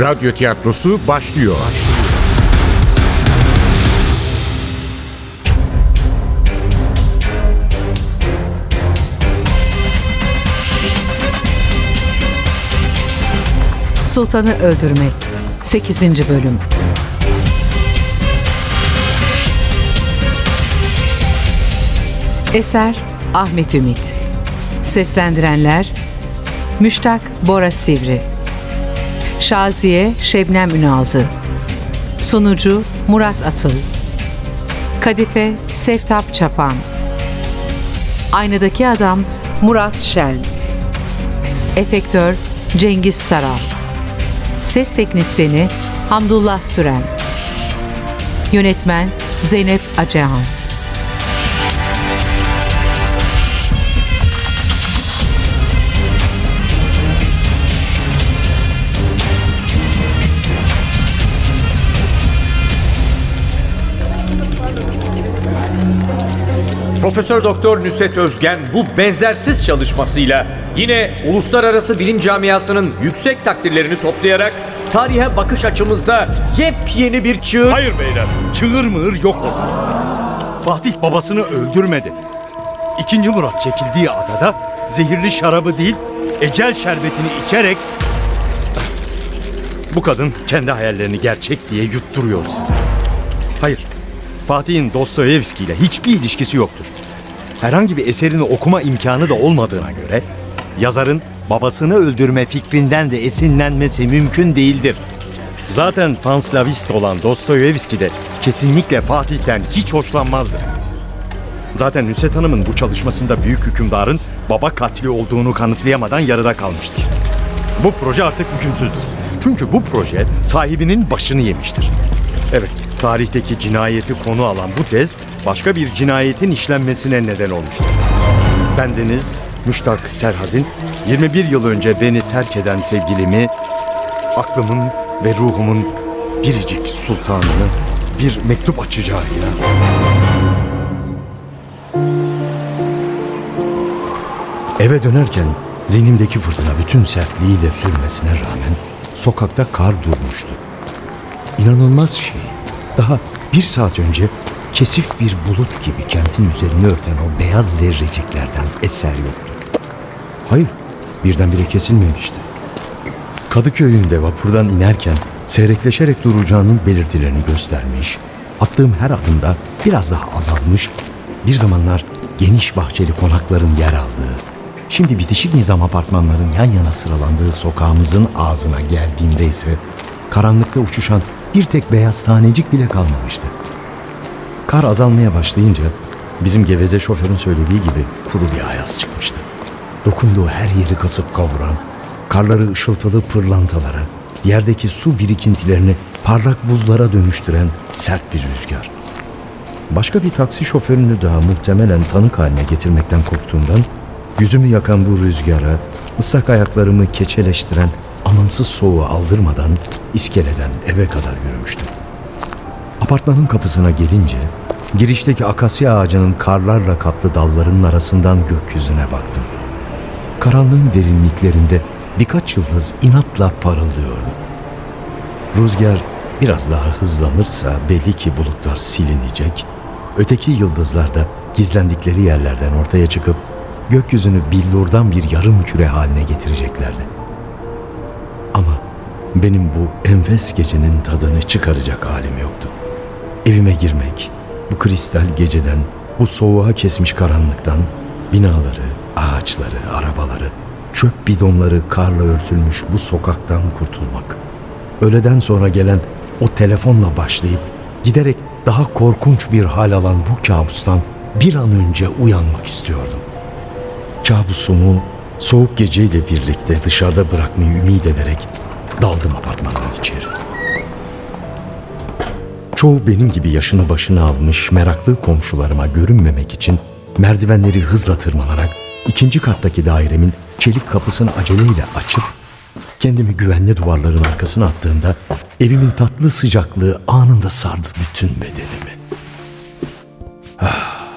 Radyo tiyatrosu başlıyor. Sultanı Öldürmek 8. Bölüm Eser Ahmet Ümit Seslendirenler Müştak Bora Sivri Şaziye Şebnem Ünaldı. Sunucu Murat Atıl. Kadife Seftap Çapan. Aynadaki Adam Murat Şen. Efektör Cengiz Saral. Ses Teknisini Hamdullah Süren. Yönetmen Zeynep Acehan Profesör Doktor Nusret Özgen bu benzersiz çalışmasıyla yine uluslararası bilim camiasının yüksek takdirlerini toplayarak tarihe bakış açımızda yepyeni bir çığır... Hayır beyler, çığır mığır yok ortada. Fatih babasını öldürmedi. İkinci Murat çekildiği adada zehirli şarabı değil, ecel şerbetini içerek... Bu kadın kendi hayallerini gerçek diye yutturuyor size. Hayır, Fatih'in Dostoyevski ile hiçbir ilişkisi yoktur. Herhangi bir eserini okuma imkanı da olmadığına göre yazarın babasını öldürme fikrinden de esinlenmesi mümkün değildir. Zaten panslavist olan Dostoyevski de kesinlikle Fatih'ten hiç hoşlanmazdı. Zaten Nusret Hanım'ın bu çalışmasında büyük hükümdarın baba katli olduğunu kanıtlayamadan yarıda kalmıştır. Bu proje artık hükümsüzdür. Çünkü bu proje sahibinin başını yemiştir. Evet, tarihteki cinayeti konu alan bu tez başka bir cinayetin işlenmesine neden olmuştur. Bendeniz Müştak Serhazin 21 yıl önce beni terk eden sevgilimi, aklımın ve ruhumun biricik sultanını bir mektup açacağıyla Eve dönerken zihnimdeki fırtına bütün sertliğiyle sürmesine rağmen sokakta kar durmuştu. İnanılmaz şey. Daha bir saat önce kesif bir bulut gibi kentin üzerini örten o beyaz zerreciklerden eser yoktu. Hayır, birdenbire kesilmemişti. Kadıköy'ünde vapurdan inerken seyrekleşerek duracağının belirtilerini göstermiş, attığım her adımda biraz daha azalmış, bir zamanlar geniş bahçeli konakların yer aldığı, şimdi bitişik nizam apartmanların yan yana sıralandığı sokağımızın ağzına geldiğimde ise karanlıkta uçuşan bir tek beyaz tanecik bile kalmamıştı. Kar azalmaya başlayınca bizim geveze şoförün söylediği gibi kuru bir ayaz çıkmıştı. Dokunduğu her yeri kasıp kavuran, karları ışıltılı pırlantalara, yerdeki su birikintilerini parlak buzlara dönüştüren sert bir rüzgar. Başka bir taksi şoförünü daha muhtemelen tanık haline getirmekten korktuğumdan yüzümü yakan bu rüzgara, ıslak ayaklarımı keçeleştiren amansız soğuğu aldırmadan iskeleden eve kadar yürümüştüm. Apartmanın kapısına gelince girişteki akasya ağacının karlarla kaplı dallarının arasından gökyüzüne baktım. Karanlığın derinliklerinde birkaç yıldız inatla parıldıyordu. Rüzgar biraz daha hızlanırsa belli ki bulutlar silinecek, öteki yıldızlar da gizlendikleri yerlerden ortaya çıkıp gökyüzünü billurdan bir yarım küre haline getireceklerdi. Benim bu enfes gecenin tadını çıkaracak halim yoktu. Evime girmek, bu kristal geceden, bu soğuğa kesmiş karanlıktan, binaları, ağaçları, arabaları, çöp bidonları karla örtülmüş bu sokaktan kurtulmak. Öğleden sonra gelen o telefonla başlayıp giderek daha korkunç bir hal alan bu kabustan bir an önce uyanmak istiyordum. Kabusumu soğuk geceyle birlikte dışarıda bırakmayı ümit ederek daldım apartmandan içeri. Çoğu benim gibi yaşını başına almış meraklı komşularıma görünmemek için merdivenleri hızla tırmanarak ikinci kattaki dairemin çelik kapısını aceleyle açıp kendimi güvenli duvarların arkasına attığımda evimin tatlı sıcaklığı anında sardı bütün bedenimi. Ah.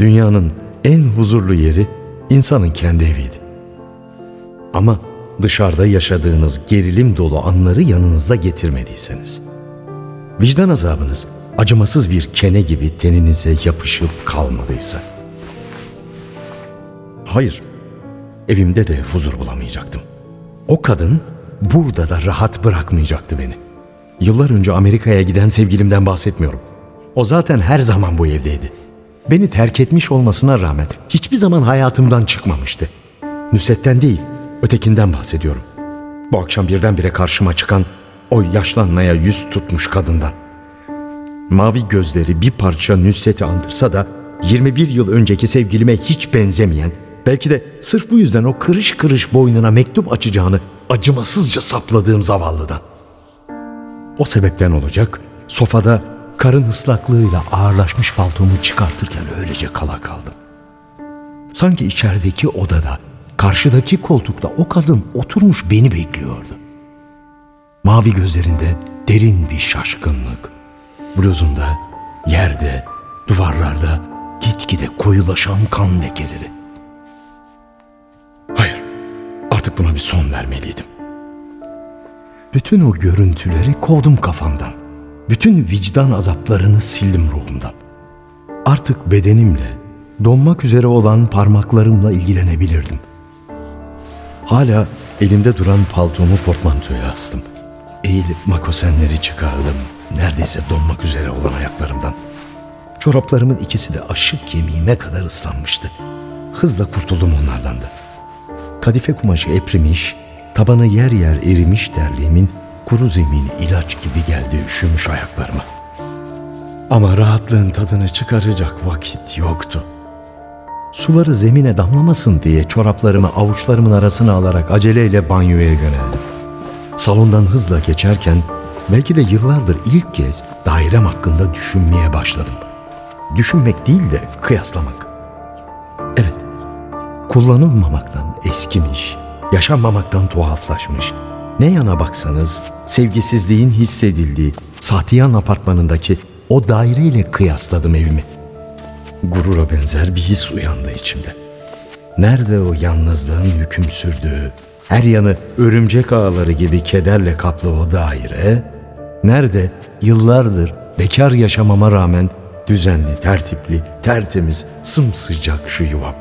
Dünyanın en huzurlu yeri insanın kendi eviydi. Ama dışarıda yaşadığınız gerilim dolu anları yanınızda getirmediyseniz. Vicdan azabınız acımasız bir kene gibi teninize yapışıp kalmadıysa. Hayır, evimde de huzur bulamayacaktım. O kadın burada da rahat bırakmayacaktı beni. Yıllar önce Amerika'ya giden sevgilimden bahsetmiyorum. O zaten her zaman bu evdeydi. Beni terk etmiş olmasına rağmen hiçbir zaman hayatımdan çıkmamıştı. Nusret'ten değil, ötekinden bahsediyorum. Bu akşam birdenbire karşıma çıkan o yaşlanmaya yüz tutmuş kadından. Mavi gözleri bir parça Nusret'i andırsa da 21 yıl önceki sevgilime hiç benzemeyen, belki de sırf bu yüzden o kırış kırış boynuna mektup açacağını acımasızca sapladığım zavallıdan. O sebepten olacak, sofada karın ıslaklığıyla ağırlaşmış paltomu çıkartırken öylece kala kaldım. Sanki içerideki odada, karşıdaki koltukta o kadın oturmuş beni bekliyordu. Mavi gözlerinde derin bir şaşkınlık, bluzunda, yerde, duvarlarda gitgide koyulaşan kan lekeleri. Hayır, artık buna bir son vermeliydim. Bütün o görüntüleri kovdum kafamdan. Bütün vicdan azaplarını sildim ruhumdan. Artık bedenimle, donmak üzere olan parmaklarımla ilgilenebilirdim. Hala elimde duran paltomu portmantoya astım. Eğilip makosenleri çıkardım. Neredeyse donmak üzere olan ayaklarımdan. Çoraplarımın ikisi de aşık kemiğime kadar ıslanmıştı. Hızla kurtuldum onlardan da. Kadife kumaşı eprimiş, tabanı yer yer erimiş terliğimin kuru zemini ilaç gibi geldi üşümüş ayaklarıma. Ama rahatlığın tadını çıkaracak vakit yoktu. Suları zemine damlamasın diye çoraplarımı avuçlarımın arasına alarak aceleyle banyoya yöneldim. Salondan hızla geçerken belki de yıllardır ilk kez dairem hakkında düşünmeye başladım. Düşünmek değil de kıyaslamak. Evet, kullanılmamaktan eskimiş, yaşanmamaktan tuhaflaşmış. Ne yana baksanız sevgisizliğin hissedildiği Satiyan apartmanındaki o daireyle kıyasladım evimi. Gurura benzer bir his uyandı içimde. Nerede o yalnızlığın hüküm sürdüğü, her yanı örümcek ağları gibi kederle kaplı o daire, nerede yıllardır bekar yaşamama rağmen düzenli, tertipli, tertemiz, sımsıcak şu yuvam.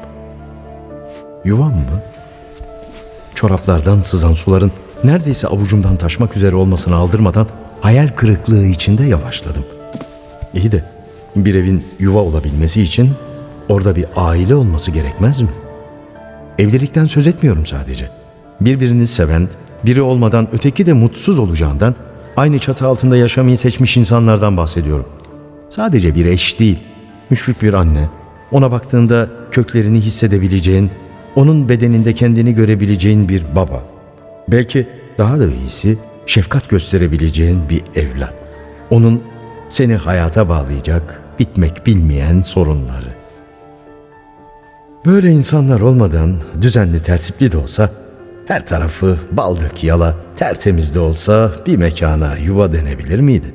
Yuvam mı? Çoraplardan sızan suların neredeyse avucumdan taşmak üzere olmasını aldırmadan hayal kırıklığı içinde yavaşladım. İyi de bir evin yuva olabilmesi için orada bir aile olması gerekmez mi? Evlilikten söz etmiyorum sadece. Birbirini seven, biri olmadan öteki de mutsuz olacağından aynı çatı altında yaşamayı seçmiş insanlardan bahsediyorum. Sadece bir eş değil, müşfik bir anne, ona baktığında köklerini hissedebileceğin, onun bedeninde kendini görebileceğin bir baba. Belki daha da iyisi şefkat gösterebileceğin bir evlat. Onun seni hayata bağlayacak, bitmek bilmeyen sorunları. Böyle insanlar olmadan düzenli tertipli de olsa her tarafı bal dök yala tertemiz de olsa bir mekana yuva denebilir miydi?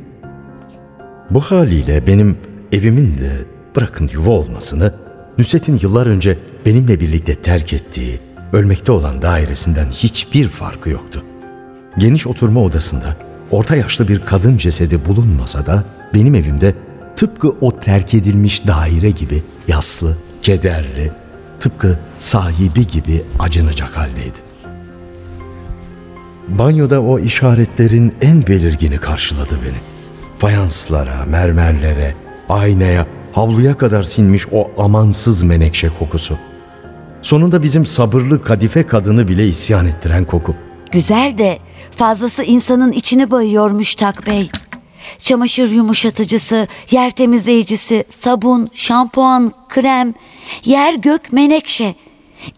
Bu haliyle benim evimin de bırakın yuva olmasını Nusret'in yıllar önce benimle birlikte terk ettiği, ölmekte olan dairesinden hiçbir farkı yoktu. Geniş oturma odasında orta yaşlı bir kadın cesedi bulunmasa da benim evimde tıpkı o terk edilmiş daire gibi yaslı, kederli, tıpkı sahibi gibi acınacak haldeydi. Banyoda o işaretlerin en belirgini karşıladı beni. Fayanslara, mermerlere, aynaya, havluya kadar sinmiş o amansız menekşe kokusu. Sonunda bizim sabırlı kadife kadını bile isyan ettiren koku. Güzel de fazlası insanın içini bayıyor Müştak Bey. Çamaşır yumuşatıcısı, yer temizleyicisi, sabun, şampuan, krem, yer gök menekşe.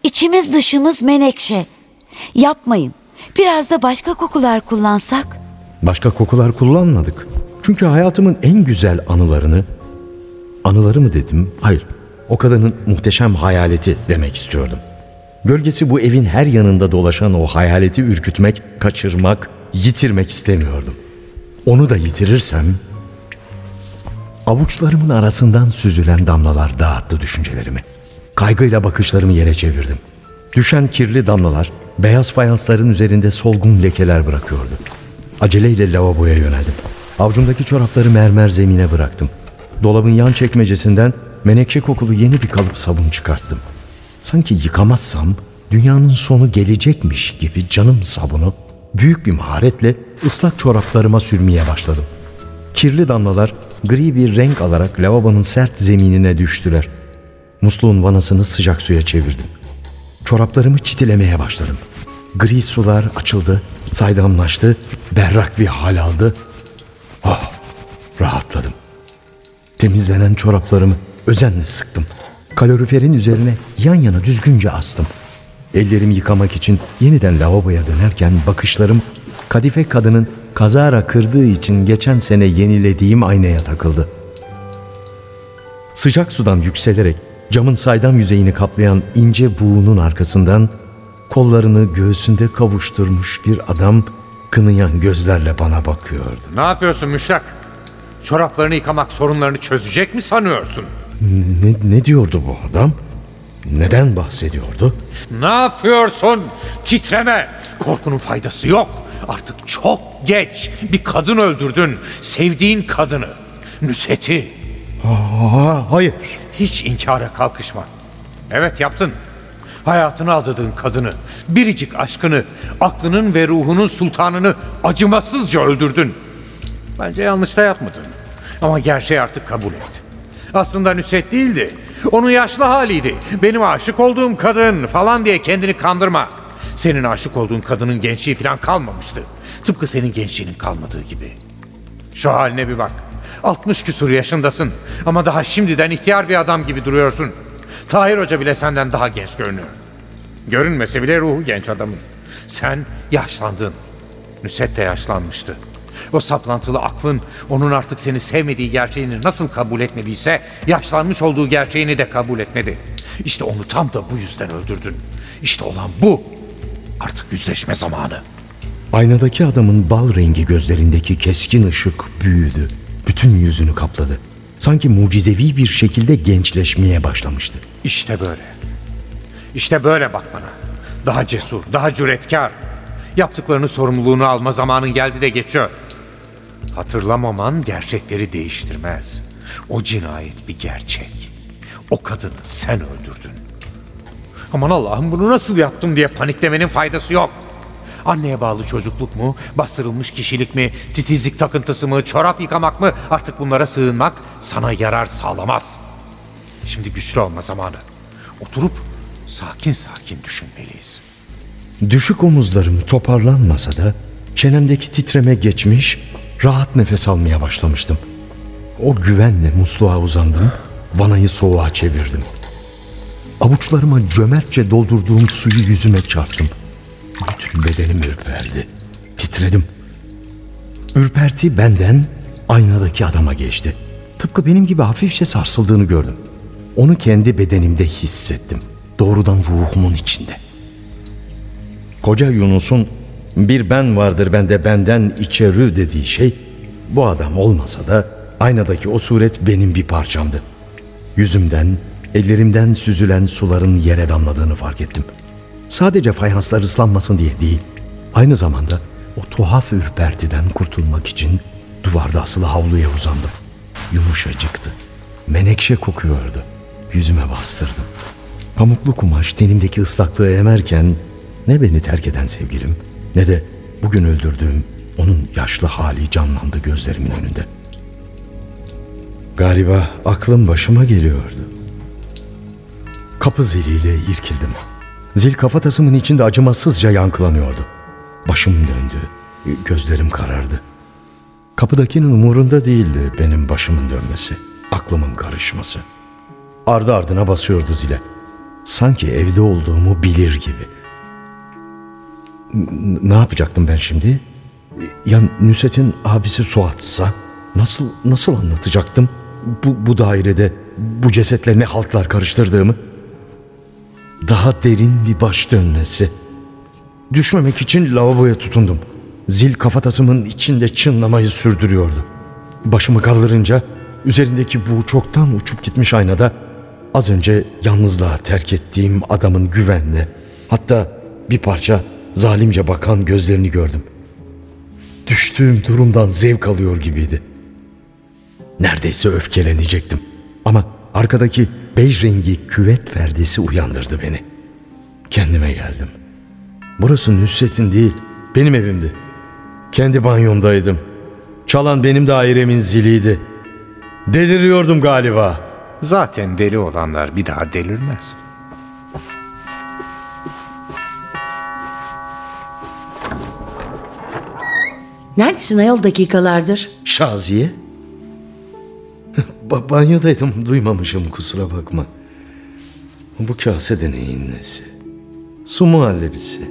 İçimiz dışımız menekşe. Yapmayın. Biraz da başka kokular kullansak. Başka kokular kullanmadık. Çünkü hayatımın en güzel anılarını, anıları mı dedim? Hayır, o kadının muhteşem hayaleti demek istiyordum. Gölgesi bu evin her yanında dolaşan o hayaleti ürkütmek, kaçırmak, yitirmek istemiyordum. Onu da yitirirsem... Avuçlarımın arasından süzülen damlalar dağıttı düşüncelerimi. Kaygıyla bakışlarımı yere çevirdim. Düşen kirli damlalar beyaz fayansların üzerinde solgun lekeler bırakıyordu. Aceleyle lavaboya yöneldim. Avcumdaki çorapları mermer zemine bıraktım. Dolabın yan çekmecesinden menekşe kokulu yeni bir kalıp sabun çıkarttım. Sanki yıkamazsam dünyanın sonu gelecekmiş gibi canım sabunu büyük bir maharetle ıslak çoraplarıma sürmeye başladım. Kirli damlalar gri bir renk alarak lavabonun sert zeminine düştüler. Musluğun vanasını sıcak suya çevirdim. Çoraplarımı çitilemeye başladım. Gri sular açıldı, saydamlaştı, berrak bir hal aldı. Oh, rahatladım. Temizlenen çoraplarımı özenle sıktım. Kaloriferin üzerine yan yana düzgünce astım. Ellerimi yıkamak için yeniden lavaboya dönerken bakışlarım kadife kadının kazara kırdığı için geçen sene yenilediğim aynaya takıldı. Sıcak sudan yükselerek camın saydam yüzeyini kaplayan ince buğunun arkasından kollarını göğsünde kavuşturmuş bir adam kınıyan gözlerle bana bakıyordu. Ne yapıyorsun Müştak? Çoraplarını yıkamak sorunlarını çözecek mi sanıyorsun? Ne, ne diyordu bu adam? Neden bahsediyordu? Ne yapıyorsun? Titreme. Korkunun faydası yok. Artık çok geç. Bir kadın öldürdün. Sevdiğin kadını. Nüseti. Aa, hayır. Hiç inkara kalkışma. Evet yaptın. Hayatını aldırdığın kadını, biricik aşkını, aklının ve ruhunun sultanını acımasızca öldürdün. Bence yanlış da yapmadın. Ama gerçeği artık kabul et. Aslında Nüset değildi. Onun yaşlı haliydi. Benim aşık olduğum kadın falan diye kendini kandırma. Senin aşık olduğun kadının gençliği falan kalmamıştı. Tıpkı senin gençliğinin kalmadığı gibi. Şu haline bir bak. 60 küsur yaşındasın ama daha şimdiden ihtiyar bir adam gibi duruyorsun. Tahir Hoca bile senden daha genç görünüyor. Görünmese bile ruhu genç adamın. Sen yaşlandın. Nüset de yaşlanmıştı. O saplantılı aklın onun artık seni sevmediği gerçeğini nasıl kabul etmediyse yaşlanmış olduğu gerçeğini de kabul etmedi. İşte onu tam da bu yüzden öldürdün. İşte olan bu. Artık yüzleşme zamanı. Aynadaki adamın bal rengi gözlerindeki keskin ışık büyüdü. Bütün yüzünü kapladı. Sanki mucizevi bir şekilde gençleşmeye başlamıştı. İşte böyle. İşte böyle bak bana. Daha cesur, daha cüretkar. Yaptıklarının sorumluluğunu alma zamanın geldi de geçiyor. Hatırlamaman gerçekleri değiştirmez. O cinayet bir gerçek. O kadını sen öldürdün. Aman Allah'ım bunu nasıl yaptım diye paniklemenin faydası yok. Anneye bağlı çocukluk mu, bastırılmış kişilik mi, titizlik takıntısı mı, çorap yıkamak mı artık bunlara sığınmak sana yarar sağlamaz. Şimdi güçlü olma zamanı. Oturup sakin sakin düşünmeliyiz. Düşük omuzlarım toparlanmasa da çenemdeki titreme geçmiş, rahat nefes almaya başlamıştım. O güvenle musluğa uzandım, vanayı soğuğa çevirdim. Avuçlarıma cömertçe doldurduğum suyu yüzüme çarptım. Bütün bedenim ürperdi. Titredim. Ürperti benden aynadaki adama geçti. Tıpkı benim gibi hafifçe sarsıldığını gördüm. Onu kendi bedenimde hissettim. Doğrudan ruhumun içinde. Koca Yunus'un bir ben vardır bende benden içeri dediği şey bu adam olmasa da aynadaki o suret benim bir parçamdı. Yüzümden, ellerimden süzülen suların yere damladığını fark ettim. Sadece fayanslar ıslanmasın diye değil, aynı zamanda o tuhaf ürpertiden kurtulmak için duvarda asılı havluya uzandım. Yumuşacıktı. Menekşe kokuyordu. Yüzüme bastırdım. Pamuklu kumaş tenimdeki ıslaklığı emerken ne beni terk eden sevgilim ne de bugün öldürdüğüm onun yaşlı hali canlandı gözlerimin önünde. Galiba aklım başıma geliyordu. Kapı ziliyle irkildim. Zil kafatasımın içinde acımasızca yankılanıyordu. Başım döndü, gözlerim karardı. Kapıdakinin umurunda değildi benim başımın dönmesi, aklımın karışması. Ardı ardına basıyordu zile. Sanki evde olduğumu bilir gibi. Ne yapacaktım ben şimdi? Ya Nusret'in abisi Suat'sa nasıl nasıl anlatacaktım bu, bu dairede bu cesetle ne haltlar karıştırdığımı? Daha derin bir baş dönmesi. Düşmemek için lavaboya tutundum. Zil kafatasımın içinde çınlamayı sürdürüyordu. Başımı kaldırınca üzerindeki bu çoktan uçup gitmiş aynada az önce yalnızlığa terk ettiğim adamın güvenle hatta bir parça zalimce bakan gözlerini gördüm. Düştüğüm durumdan zevk alıyor gibiydi. Neredeyse öfkelenecektim. Ama arkadaki bej rengi küvet perdesi uyandırdı beni. Kendime geldim. Burası Nusret'in değil, benim evimdi. Kendi banyomdaydım. Çalan benim dairemin ziliydi. Deliriyordum galiba. Zaten deli olanlar bir daha delirmez. Neredesin ayol dakikalardır? Şaziye? Ba- banyodaydım, duymamışım kusura bakma. Bu kase de neyin nesi? Su muhallebisi.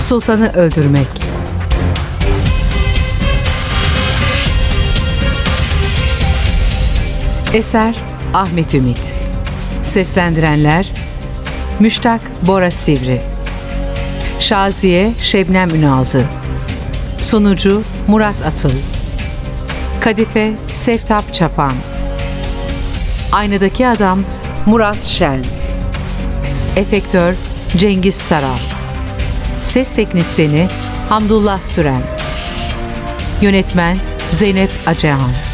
Sultanı öldürmek. Eser Ahmet Ümit. Seslendirenler Müştak Bora Sivri. Şaziye Şebnem Ünaldı. Sunucu Murat Atıl. Kadife Seftap Çapan. Aynadaki Adam Murat Şen. Efektör Cengiz Saral. Ses teknisyeni Hamdullah Süren. Yönetmen Zeynep Acehan.